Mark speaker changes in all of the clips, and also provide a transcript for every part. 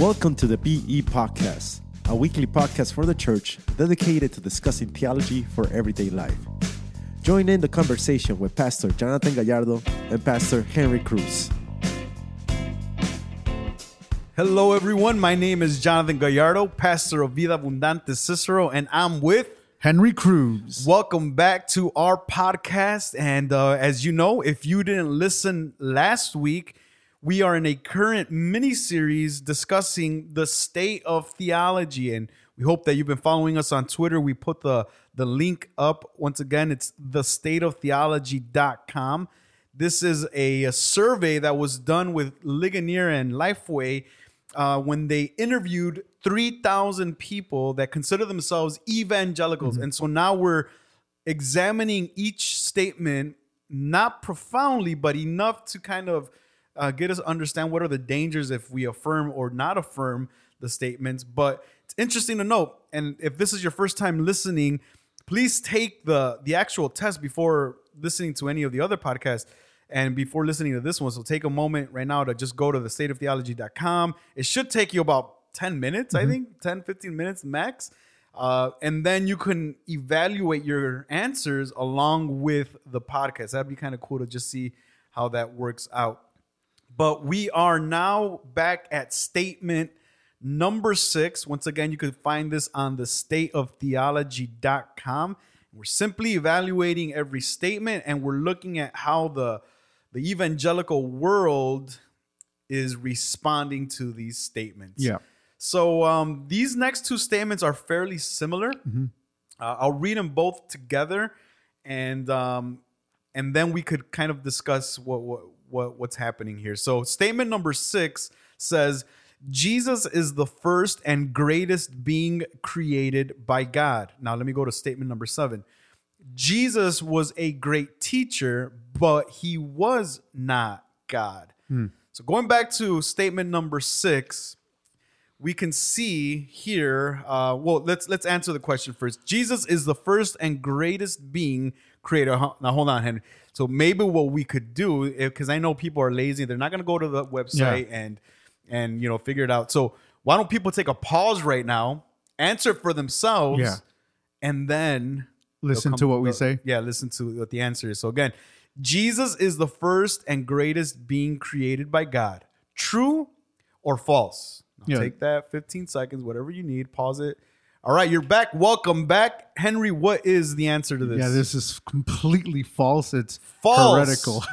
Speaker 1: Welcome to the BE Podcast, a weekly podcast for the church dedicated to discussing theology for everyday life. Join in the conversation with Pastor Jonathan Gallardo and Pastor Henry Cruz.
Speaker 2: Hello, everyone. My name is Jonathan Gallardo, pastor of Vida Abundante Cicero, and I'm with
Speaker 3: Henry Cruz.
Speaker 2: Welcome back to our podcast. And uh, as you know, if you didn't listen last week, we are in a current mini series discussing the state of theology. And we hope that you've been following us on Twitter. We put the, the link up. Once again, it's thestateoftheology.com. This is a, a survey that was done with Ligonier and Lifeway uh, when they interviewed 3,000 people that consider themselves evangelicals.
Speaker 3: Mm-hmm.
Speaker 2: And so now we're examining each statement, not profoundly, but enough to kind of uh, get us understand what are the dangers if we affirm or not affirm the statements. But it's interesting to note, and if this is your first time listening, please take the the actual test before listening to any of the other podcasts and before listening to this one. So take a moment right now to just go to the stateoftheology.com. It should take you about 10 minutes, I think, 10, 15 minutes max. Uh, and then you can evaluate your answers along with the podcast. That'd be kind of cool to just see how that works out. But we are now back at statement number six. Once again, you can find this on the stateoftheology.com. We're simply evaluating every statement and we're looking at how the, the evangelical world is responding to these statements.
Speaker 3: Yeah.
Speaker 2: So um, these next two statements are fairly similar. Uh, I'll read them both together, and um, and then we could kind of discuss what, what what what's happening here. So statement number six says, "Jesus is the first and greatest being created by God." Now let me go to statement number seven. Jesus was a great teacher, but he was not God. So going back to statement number six, we can see here. Uh, well, let's let's answer the question first. Jesus is the first and greatest being created. Huh, Now hold on, Henry. So maybe what we could do, eh, because I know people are lazy, they're not going to go to the website and and you know figure it out. So why don't people take a pause right now, answer for themselves,
Speaker 3: Yeah.
Speaker 2: and then
Speaker 3: Listen to what we say.
Speaker 2: Yeah, listen to what the answer is. So again, Jesus is the first and greatest being created by God. True or false? Now
Speaker 3: Yeah.
Speaker 2: Take that 15 seconds, whatever you need. Pause it. All right, you're back. Welcome back, Henry. What is the answer to this?
Speaker 3: Yeah, this is completely false. It's
Speaker 2: false.
Speaker 3: heretical.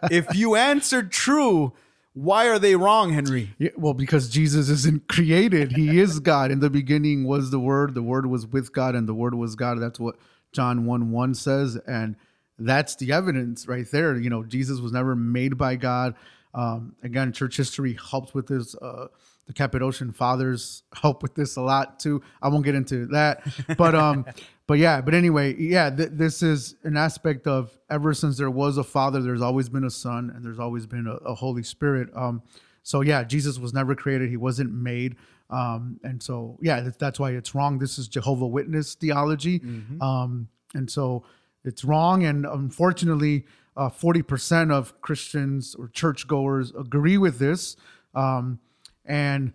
Speaker 2: if you answered true, why are they wrong, Henry?
Speaker 3: Yeah, well, because Jesus isn't created. He is God. In the beginning was the Word. The Word was with God, and the Word was God. That's what John 1 1 says. And that's the evidence right there. You know, Jesus was never made by God. Um, again, church history helps with this. Uh, the Cappadocian fathers help with this a lot too. I won't get into that, but um, but yeah, but anyway, yeah, th- this is an aspect of ever since there was a father, there's always been a son, and there's always been a, a Holy Spirit. Um, so yeah, Jesus was never created; he wasn't made. Um, and so yeah, that's, that's why it's wrong. This is Jehovah Witness theology, um, and so it's wrong. And unfortunately, uh, forty percent of Christians or churchgoers agree with this. Um, and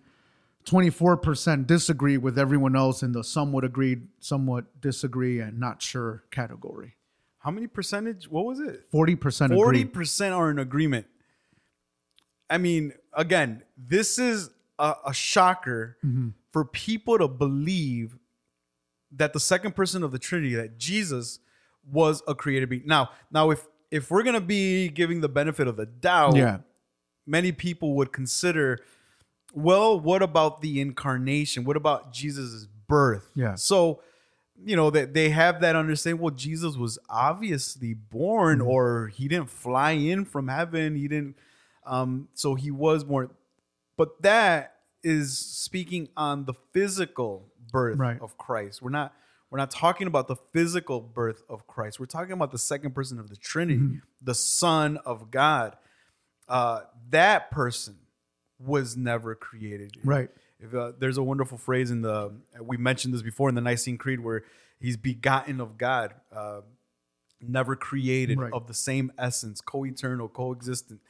Speaker 3: 24% disagree with everyone else in the somewhat agreed, somewhat disagree, and not sure category.
Speaker 2: How many percentage? What was it?
Speaker 3: 40%
Speaker 2: Forty
Speaker 3: agree.
Speaker 2: percent are in agreement. I mean, again, this is a, a shocker
Speaker 3: Mm-hmm.
Speaker 2: for people to believe that the second person of the Trinity, that Jesus, was a created being. Now, now, if if we're gonna be giving the benefit of the doubt,
Speaker 3: Yeah.
Speaker 2: many people would consider, well, what about the incarnation? What about Jesus' birth?
Speaker 3: Yeah.
Speaker 2: So, you know, that they have that understanding. Well, Jesus was obviously born,
Speaker 3: Mm-hmm.
Speaker 2: or he didn't fly in from heaven. He didn't. Um, so he was born, but that is speaking on the physical birth
Speaker 3: Right.
Speaker 2: of Christ. We're not. We're not talking about the physical birth of Christ. We're talking about the second person of the Trinity,
Speaker 3: Mm-hmm.
Speaker 2: the Son of God. Uh, that person was never created.
Speaker 3: Right.
Speaker 2: If, uh, there's a wonderful phrase in the we mentioned this before in the Nicene Creed where he's begotten of God, uh, never created
Speaker 3: Right.
Speaker 2: of the same essence, co-eternal, coexistent.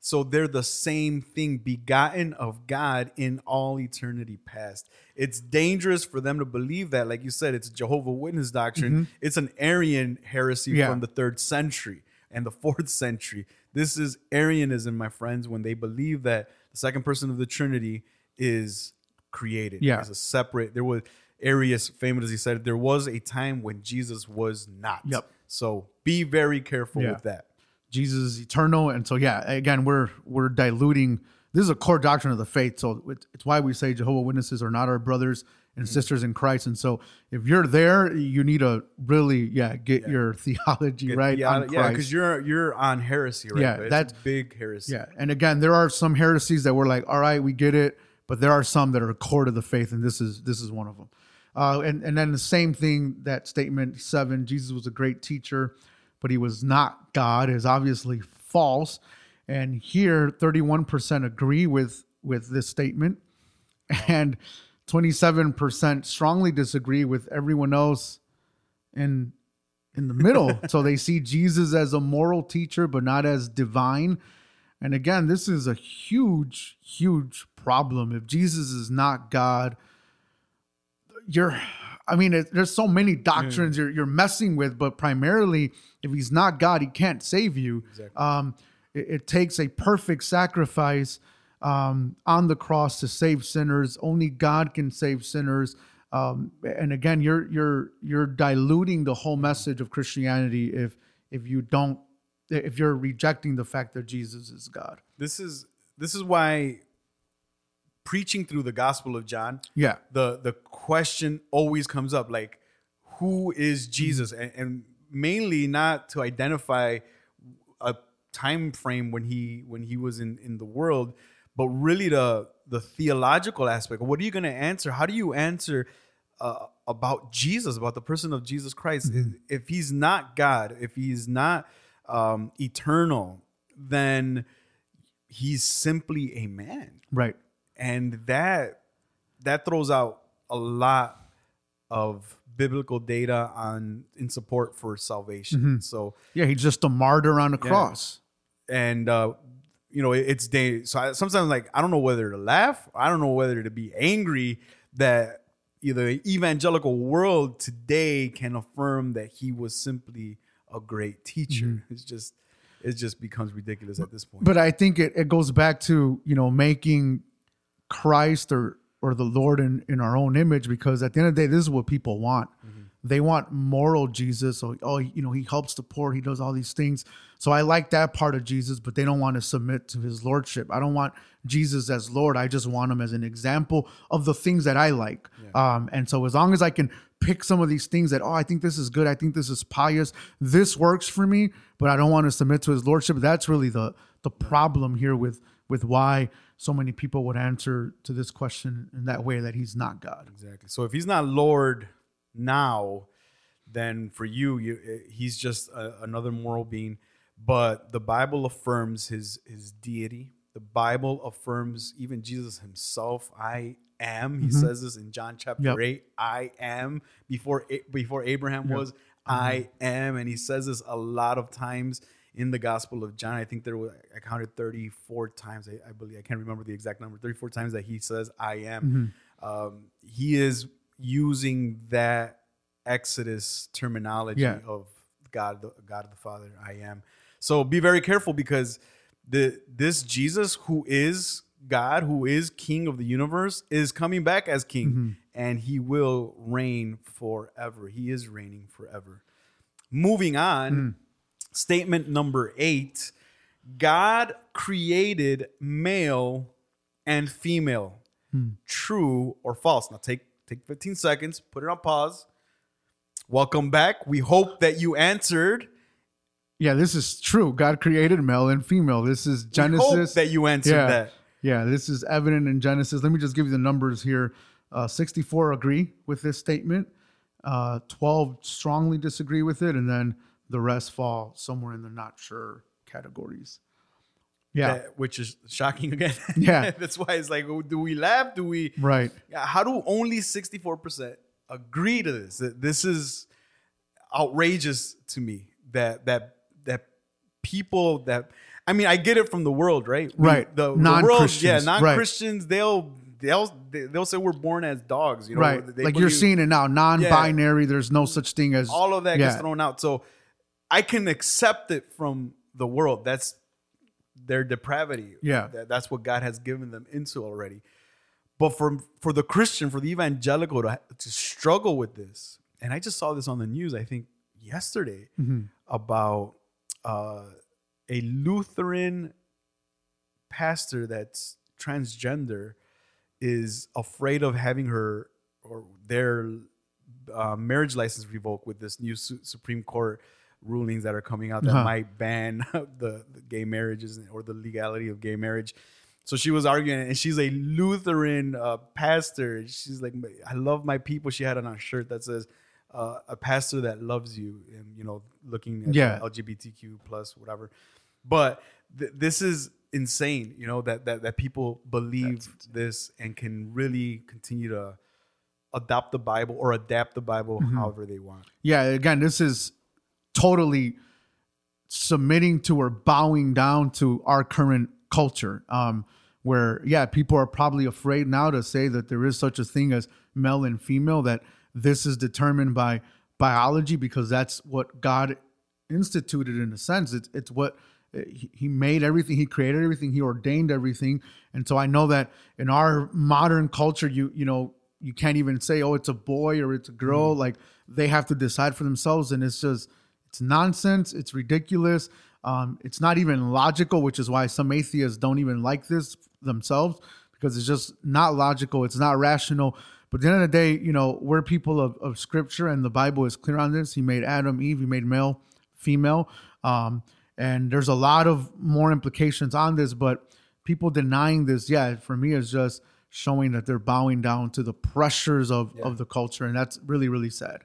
Speaker 2: So they're the same thing, begotten of God in all eternity past. It's dangerous for them to believe that. Like you said, it's Jehovah Witness doctrine. Mm-hmm. It's an Arian heresy
Speaker 3: Yeah.
Speaker 2: from the third century and the fourth century. This is Arianism, my friends, when they believe that the second person of the Trinity is created.
Speaker 3: Yeah.
Speaker 2: Is a separate. There was Arius famous as he said there was a time when Jesus was not.
Speaker 3: Yep.
Speaker 2: So be very careful
Speaker 3: Yeah.
Speaker 2: with that.
Speaker 3: Jesus is eternal, and so yeah, again, we're we're diluting. This is a core doctrine of the faith, so it's, it's why we say Jehovah Witnesses are not our brothers and
Speaker 2: Mm-hmm.
Speaker 3: sisters in Christ. And so, if you're there, you need to really, yeah, get your theology right
Speaker 2: yeah,
Speaker 3: on
Speaker 2: yeah, because you're you're on heresy, right?
Speaker 3: Yeah, that's-
Speaker 2: big heresy.
Speaker 3: Yeah, and again, there are some heresies that we're like, all right, we get it, but there are some that are core to the faith, and this is this is one of them. Uh, and and then the same thing that statement seven, Jesus was a great teacher, but he was not God, is obviously false. And here, thirty one percent agree with with this statement, and twenty seven percent strongly disagree with everyone else in in the middle. so they see Jesus as a moral teacher, but not as divine. And again, this is a huge, huge problem. If Jesus is not God, you're, I mean, it, there's so many doctrines you're, you're messing with, but primarily, if he's not God, he can't save you. Um, it, it takes a perfect sacrifice um, on the cross to save sinners. Only God can save sinners. Um, and again, you're you're you're diluting the whole message of Christianity if if you don't if you're rejecting the fact that Jesus is God.
Speaker 2: This is this is why preaching through the Gospel of John,
Speaker 3: Yeah.
Speaker 2: the the question always comes up like, who is Jesus? And, and mainly not to identify a time frame when he when he was in in the world, but really the the theological aspect. What are you going to answer? How do you answer uh, about Jesus, about the person of Jesus Christ? If he's not God, if he's not um, eternal, then he's simply a man
Speaker 3: Right.
Speaker 2: and that that throws out a lot of biblical data on in support for salvation. So
Speaker 3: Yeah, he's just a martyr on a cross.
Speaker 2: and uh you know it, it's day so I, sometimes like i don't know whether to laugh i don't know whether to be angry that either evangelical world today can affirm that he was simply a great teacher. It's just it just becomes ridiculous at this point.
Speaker 3: But I think it, it goes back to, you know, making Christ or or the Lord in, in our own image because at the end of the day, this is what people want. They want moral Jesus. So, oh, you know, he helps the poor, he does all these things. So I like that part of Jesus, but they don't want to submit to his lordship. I don't want Jesus as Lord. I just want him as an example of the things that I like. Um, and so as long as I can pick some of these things that, oh, I think this is good, I think this is pious, this works for me, but I don't want to submit to his lordship. That's really the the problem here with with why so many people would answer to this question in that way that he's not God.
Speaker 2: Exactly. So if he's not Lord now, then for you, you eh, he's just a, another moral being. But the Bible affirms his his deity. The Bible affirms even Jesus himself. I am. He says this in John chapter
Speaker 3: Yep.
Speaker 2: eight. I am before before Abraham was. I am, and he says this a lot of times in the Gospel of John. I think there was I counted thirty four times. I, I believe I can't remember the exact number. Thirty four times that he says I am. Mm-hmm. Um, he is using that Exodus terminology
Speaker 3: Yeah.
Speaker 2: of God, the God of the Father, I am. So be very careful because the this Jesus who is God, who is King of the universe, is coming back as King, mm-hmm. and He will reign forever. He is reigning forever. Moving on, mm. Statement number eight: God created male and female. True or false? Now take take 15 seconds, put it on pause. Welcome back. We hope that you answered.
Speaker 3: Yeah, this is true. God created male and female. This is
Speaker 2: We hope
Speaker 3: Genesis.
Speaker 2: that you answered
Speaker 3: yeah,
Speaker 2: that.
Speaker 3: yeah, this is evident in Genesis. Let me just give you the numbers here. Uh, 64 agree with this statement. Uh, 12 strongly disagree with it, and then the rest fall somewhere in the not sure categories. Yeah,
Speaker 2: which is shocking again.
Speaker 3: Yeah.
Speaker 2: That's why it's like, oh, do we laugh? Do we?
Speaker 3: right.
Speaker 2: Yeah, How do only 64% agree to this? This is outrageous to me that that that people that I mean, I get it from the world, right? We-
Speaker 3: Right.
Speaker 2: The, the world,
Speaker 3: Non-Christians,
Speaker 2: yeah,
Speaker 3: right.
Speaker 2: non-Christians, they'll they'll they'll say we're born as dogs, you know.
Speaker 3: right.
Speaker 2: They
Speaker 3: like you're seeing it now, non-binary. There's no such thing as
Speaker 2: all of that
Speaker 3: yeah.
Speaker 2: gets thrown out. So I can accept it from the world. That's their depravity.
Speaker 3: Yeah.
Speaker 2: That- that's what God has given them into already. But for for the Christian, for the evangelical to, to struggle with this, and I just saw this on the news, I think yesterday,
Speaker 3: Mm-hmm.
Speaker 2: about uh, a Lutheran pastor that's transgender is afraid of having her or their uh, marriage license revoked with this new su- Supreme Court rulings that are coming out that
Speaker 3: Uh-huh.
Speaker 2: might ban the, the gay marriages or the legality of gay marriage. So she was arguing, and she's a Lutheran uh, pastor. She's like, "I love my people." She had on a shirt that says, uh, "A pastor that loves you," and you know, looking at
Speaker 3: Yeah.
Speaker 2: LGBTQ plus whatever. But th- this is insane, you know, that that that people believe this and can really continue to adopt the Bible or adapt the Bible
Speaker 3: Mm-hmm.
Speaker 2: however they want.
Speaker 3: yeah again this is totally submitting to or bowing down to our current culture um where yeah people are probably afraid now to say that there is such a thing as male and female that this is determined by biology because that's what god instituted in a sense. It's, it's what he he made everything he created everything he ordained everything. And so i know that in our modern culture you you know you can't even say oh it's a boy or it's a girl. Like they have to decide for themselves and it's just it's nonsense. It's ridiculous. Um, it's not even logical which is why some atheists don't even like this themselves because it's just not logical. It's not rational. But at the end of the day you know we're people of, of scripture and the bible is clear on this. He made adam eve. He made male female. Um, and there's a lot of more implications on this but people denying this yeah for me is just showing that they're bowing down to the pressures of, of the culture and that's really really sad.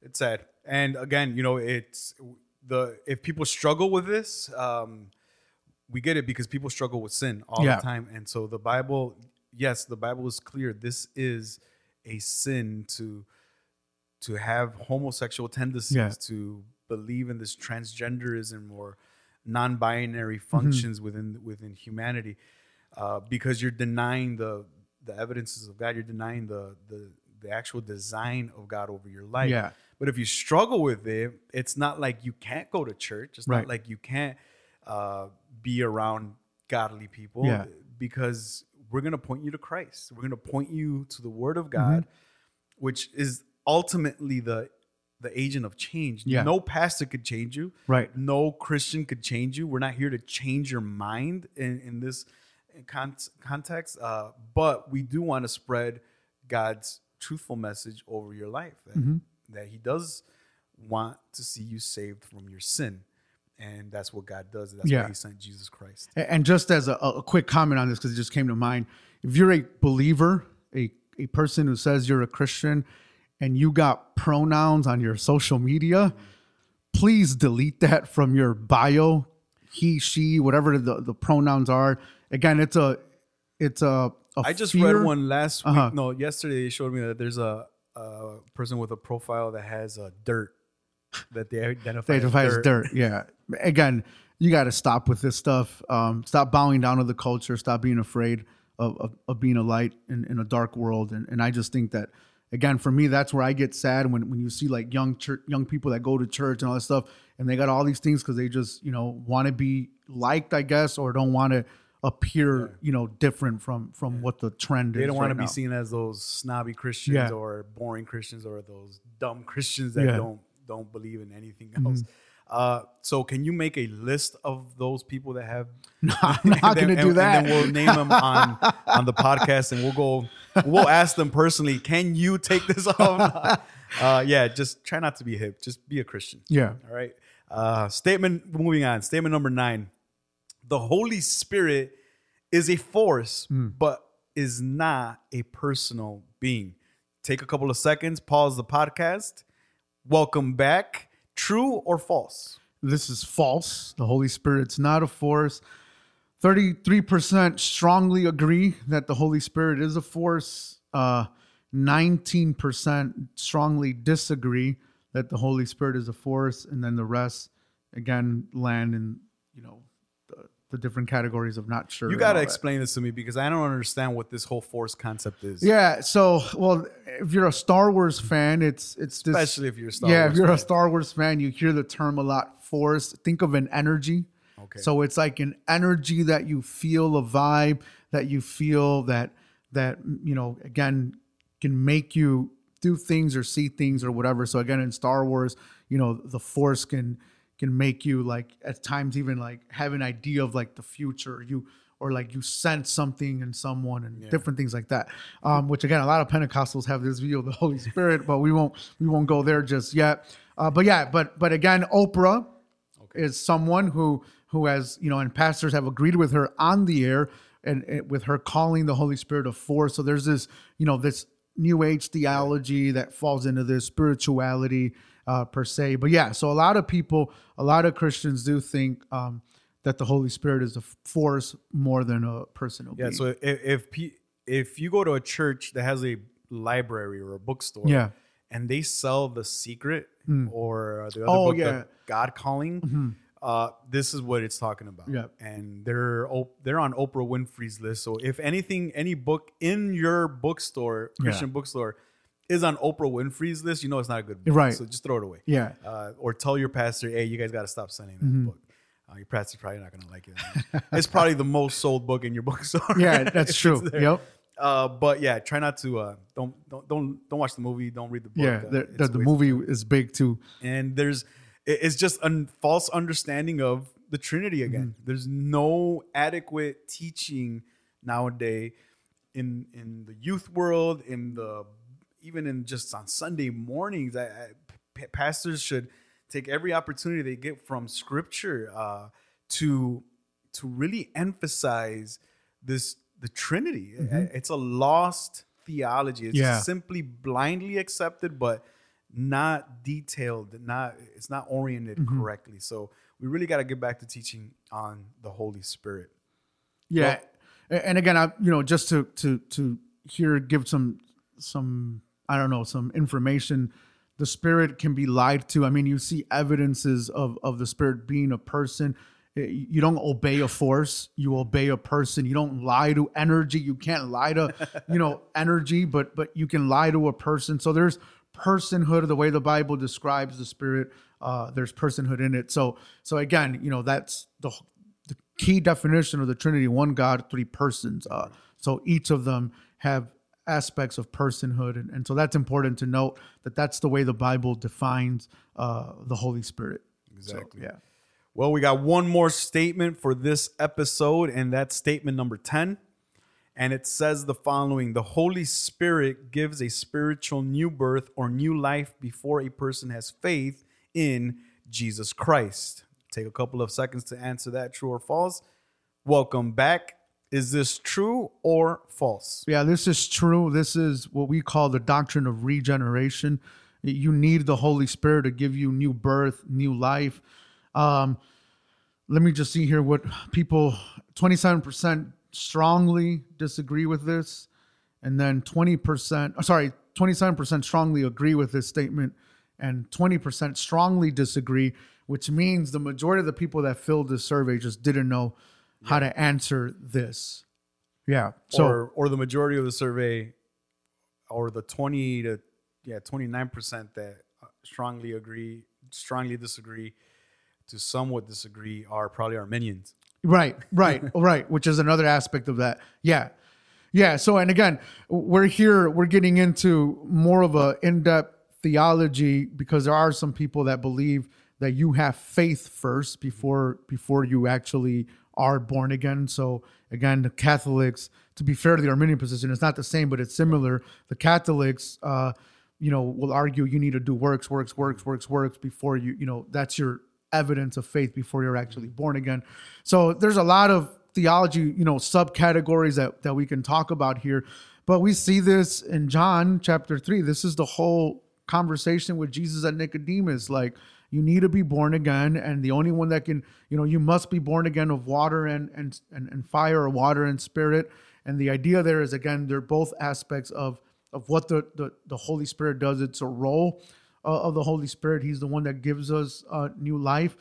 Speaker 2: It's sad. And again, you know, it's the if people struggle with this, um, we get it because people struggle with sin all
Speaker 3: Yeah.
Speaker 2: the time. And so the Bible, yes, the Bible is clear. This is a sin to to have homosexual tendencies,
Speaker 3: Yeah.
Speaker 2: to believe in this transgenderism or non-binary
Speaker 3: Mm-hmm.
Speaker 2: functions within within humanity, uh, because you're denying the the evidences of God. You're denying the the the actual design of God over your life.
Speaker 3: Yeah.
Speaker 2: But if you struggle with it, it's not like you can't go to church. It's
Speaker 3: Right.
Speaker 2: not like you can't uh, be around godly people
Speaker 3: Yeah.
Speaker 2: because we're going to point you to Christ. We're going to point you to the Word of
Speaker 3: Mm-hmm.
Speaker 2: God, which is ultimately the the agent of change.
Speaker 3: Yeah.
Speaker 2: No pastor could change you.
Speaker 3: Right.
Speaker 2: No Christian could change you. We're not here to change your mind in, in this con- context, uh, but we do want to spread God's truthful message over your life that,
Speaker 3: Mm-hmm.
Speaker 2: That He does want to see you saved from your sin. And that's what God does. That's
Speaker 3: Yeah.
Speaker 2: why He sent Jesus Christ.
Speaker 3: And just as a, a quick comment on this, because it just came to mind, if you're a believer, a, a person who says you're a Christian, and you got pronouns on your social media, please delete that from your bio. He, she, whatever the, the pronouns are. Again, it's a it's a, a
Speaker 2: I just
Speaker 3: fear.
Speaker 2: read one last week.
Speaker 3: Uh-huh.
Speaker 2: No, yesterday they showed me that there's a, a person with a profile that has a dirt that they identify,
Speaker 3: They identify as
Speaker 2: dirt.
Speaker 3: dirt. Yeah. Again, you got to stop with this stuff. Um, stop bowing down to the culture. Stop being afraid of, of, of being a light in, in a dark world. And, and I just think that, again, for me, that's where I get sad when, when you see like young church, young people that go to church and all that stuff, and they got all these things because they just, you know, want to be liked, I guess, or don't want to appear, you know, different from from what the trend is.
Speaker 2: They don't want
Speaker 3: right
Speaker 2: to be
Speaker 3: now.
Speaker 2: seen as those snobby Christians
Speaker 3: Yeah.
Speaker 2: or boring Christians or those dumb Christians that
Speaker 3: Yeah. Mm-hmm.
Speaker 2: don't don't believe in anything else. Uh, so can you make a list of those people that have?
Speaker 3: No, I'm not going to do
Speaker 2: and-
Speaker 3: that.
Speaker 2: And then we'll name them on on the podcast, and we'll go. We'll ask them personally. Can you take this off? Uh, yeah, just try not to be hip. Just be a Christian.
Speaker 3: yeah.
Speaker 2: All right. Uh, statement. Moving on. Statement number nine. The Holy Spirit is a force, but is not a personal being. Take a couple of seconds. Pause the podcast. Welcome back. True or false?
Speaker 3: This is false. The Holy Spirit's not a force. 33% strongly agree that the Holy Spirit is a force. Uh, 19% strongly disagree that the Holy Spirit is a force. And then the rest again land in you know the, different categories of not sure.
Speaker 2: You got to explain this to me because I don't understand what this whole force concept is.
Speaker 3: Yeah. So, well, if you're a Star Wars fan, it's it's this,
Speaker 2: Especially if you're a Star
Speaker 3: yeah.
Speaker 2: Wars
Speaker 3: if you're
Speaker 2: fan.
Speaker 3: a Star Wars fan, you hear the term a lot. Force. Think of an energy.
Speaker 2: Okay.
Speaker 3: So it's like an energy that you feel, a vibe that you feel that that you know again can make you do things or see things or whatever. So again, in Star Wars, you know, the Force can can make you like at times even like have an idea of like the future. You or like you sense something in someone and different things like that. Um, which again, a lot of Pentecostals have this view of the Holy Spirit, but we won't we won't go there just yet. Uh, but yeah, but but again, Oprah is someone who who has you know and pastors have agreed with her on the air and, and with her calling the holy spirit of force so there's this you know this new age theology that falls into this spirituality uh, per se but yeah so a lot of people a lot of christians do think um, that the holy spirit is a force more than a personal
Speaker 2: Yeah.
Speaker 3: being.
Speaker 2: So if if, if you go to a church that has a library or a bookstore,
Speaker 3: Yeah.
Speaker 2: And they sell The Secret or the other
Speaker 3: Oh,
Speaker 2: book, The
Speaker 3: yeah. Mm-hmm.
Speaker 2: God Calling, uh, this is what it's talking about.
Speaker 3: Yeah.
Speaker 2: And they're op- they're on Oprah Winfrey's list. So if anything, any book in your bookstore, Christian bookstore, is on Oprah Winfrey's list, you know it's not a good book.
Speaker 3: Right.
Speaker 2: So just throw it away.
Speaker 3: yeah
Speaker 2: Uh, or tell your pastor, hey, you guys got to stop sending that book. Uh, your pastor's probably not going to like it. it's probably the most sold book in your bookstore.
Speaker 3: yeah that's true yep
Speaker 2: Uh, but yeah, try not to uh, don't don't don't don't watch the movie. Don't read the book.
Speaker 3: yeah
Speaker 2: uh,
Speaker 3: the, the, the movie is big too
Speaker 2: and there's it's just a false understanding of the trinity again
Speaker 3: Mm-hmm.
Speaker 2: there's no adequate teaching nowadays in in the youth world in the even in just on sunday mornings I, I- p- pastors should take every opportunity they get from scripture uh, to to really emphasize this the trinity. It's a lost theology. It's
Speaker 3: Yeah.
Speaker 2: simply blindly accepted but not detailed not it's not oriented correctly. So we really got to get back to teaching on the holy spirit.
Speaker 3: Yeah, A- and again, I you know just to to to here give some some I don't know some information. The spirit can be lied to. I mean, you see evidences of of the spirit being a person. Eh, You don't obey a force. You obey a person. You don't lie to energy. You can't lie to you know energy, but but you can lie to a person. So there's personhood the way the Bible describes the spirit. Uh, there's personhood in it. So so again, you know that's the the key definition of the Trinity: one God, three persons. Uh, so each of them have aspects of personhood, and, and so that's important to note that that's the way the Bible defines uh, the Holy Spirit.
Speaker 2: exactly
Speaker 3: So, yeah.
Speaker 2: Well, we got one more statement for this episode, and that's statement number 10. And it says the following The Holy Spirit gives a spiritual new birth or new life before a person has faith in Jesus Christ. Take a couple of seconds to answer that true or false. Welcome back. Is this true or false?
Speaker 3: Yeah, this is true. This is what we call the doctrine of regeneration. You need the Holy Spirit to give you new birth, new life. Um, let me just see here what people 27% strongly disagree with this, and then 20%, oh, sorry, 27% strongly agree with this statement, and 20% strongly disagree, which means the majority of the people that filled this survey just didn't know how to answer this. Yeah. So
Speaker 2: or or the majority of the survey or the 20 to yeah 29% that uh, strongly agree strongly disagree to somewhat disagree are probably Arminians
Speaker 3: Right, right, right. Which is another aspect of that. Yeah, yeah. So, and again, we're here. We're getting into more of a in-depth theology because there are some people that believe that you have faith first before before you actually are born again. So, again, the Catholics. To be fair to the Arminian position, it's not the same, but it's similar. The Catholics. Uh, you know, will argue you need to do works, works, works, works, works before you, you know, that's your evidence of faith before you're actually born again. So there's a lot of theology, you know, subcategories that, that we can talk about here. But we see this in John chapter three. This is the whole conversation with Jesus and Nicodemus. Like, you need to be born again, and the only one that can, you know, you must be born again of water and and and, and fire or water and spirit. And the idea there is again, they're both aspects of of what the the, the Holy Spirit does. It's a role uh, of the Holy Spirit. He's the one that gives us uh, new life.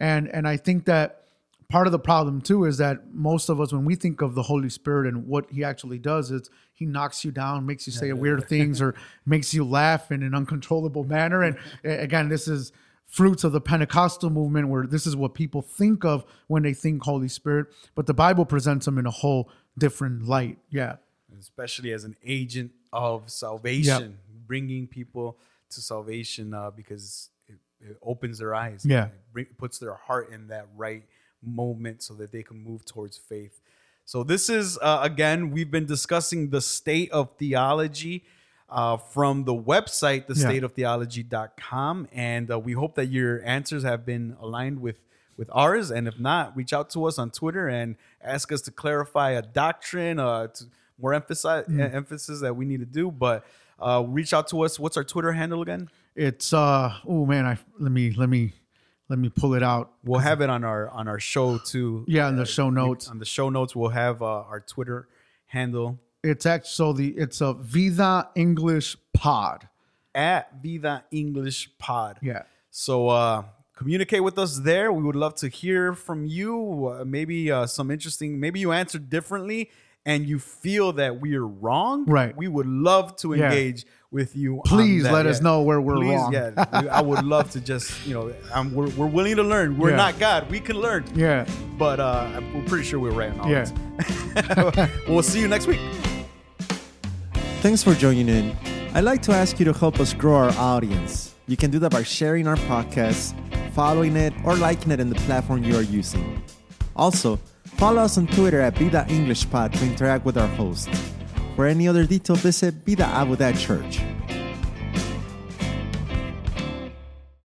Speaker 3: And and I think that part of the problem too is that most of us when we think of the Holy Spirit and what he actually does it's he knocks you down, makes you say weird things or makes you laugh in an uncontrollable manner. And again, this is fruits of the Pentecostal movement where this is what people think of when they think Holy Spirit, but the Bible presents them in a whole different light. Yeah.
Speaker 2: especially as an agent of salvation, bringing people to salvation uh, because it, it opens their eyes.
Speaker 3: Yeah.
Speaker 2: It puts their heart in that right moment so that they can move towards faith. So, this is, uh, again, we've been discussing the state of theology. Uh, from the website, thestateoftheology.com. And uh, we hope that your answers have been aligned with, with ours. And if not, reach out to us on Twitter and ask us to clarify a doctrine, uh, to more emphasize, emphasis that we need to do. But uh, reach out to us. What's our Twitter handle again?
Speaker 3: It's uh oh man, I let me let me let me pull it out.
Speaker 2: We'll have it on our on our show too.
Speaker 3: Yeah, in the show notes.
Speaker 2: On the show notes, we'll have uh, our Twitter handle
Speaker 3: It's actually so the it's a Vida English Pod.
Speaker 2: at Vida English Pod.
Speaker 3: Yeah.
Speaker 2: So uh, communicate with us there. We would love to hear from you. Uh, maybe uh, some interesting. Maybe you answered differently, and you feel that we are wrong.
Speaker 3: Right.
Speaker 2: We would love to
Speaker 3: Yeah.
Speaker 2: engage with you. on
Speaker 3: Please let us know where we're
Speaker 2: Please,
Speaker 3: wrong.
Speaker 2: Yeah, I would love to just you know, I'm, we're, we're willing to learn. We're
Speaker 3: Yeah.
Speaker 2: not God. We can learn.
Speaker 3: Yeah.
Speaker 2: But uh, we're pretty sure we're right on all
Speaker 3: Yeah.
Speaker 2: we'll see you next week.
Speaker 1: Thanks for joining in. I'd like to ask you to help us grow our audience. You can do that by sharing our podcast, following it, or liking it in the platform you are using. Also, follow us on Twitter at Vida to interact with our host. For any other detail, visit Vida Abu Church.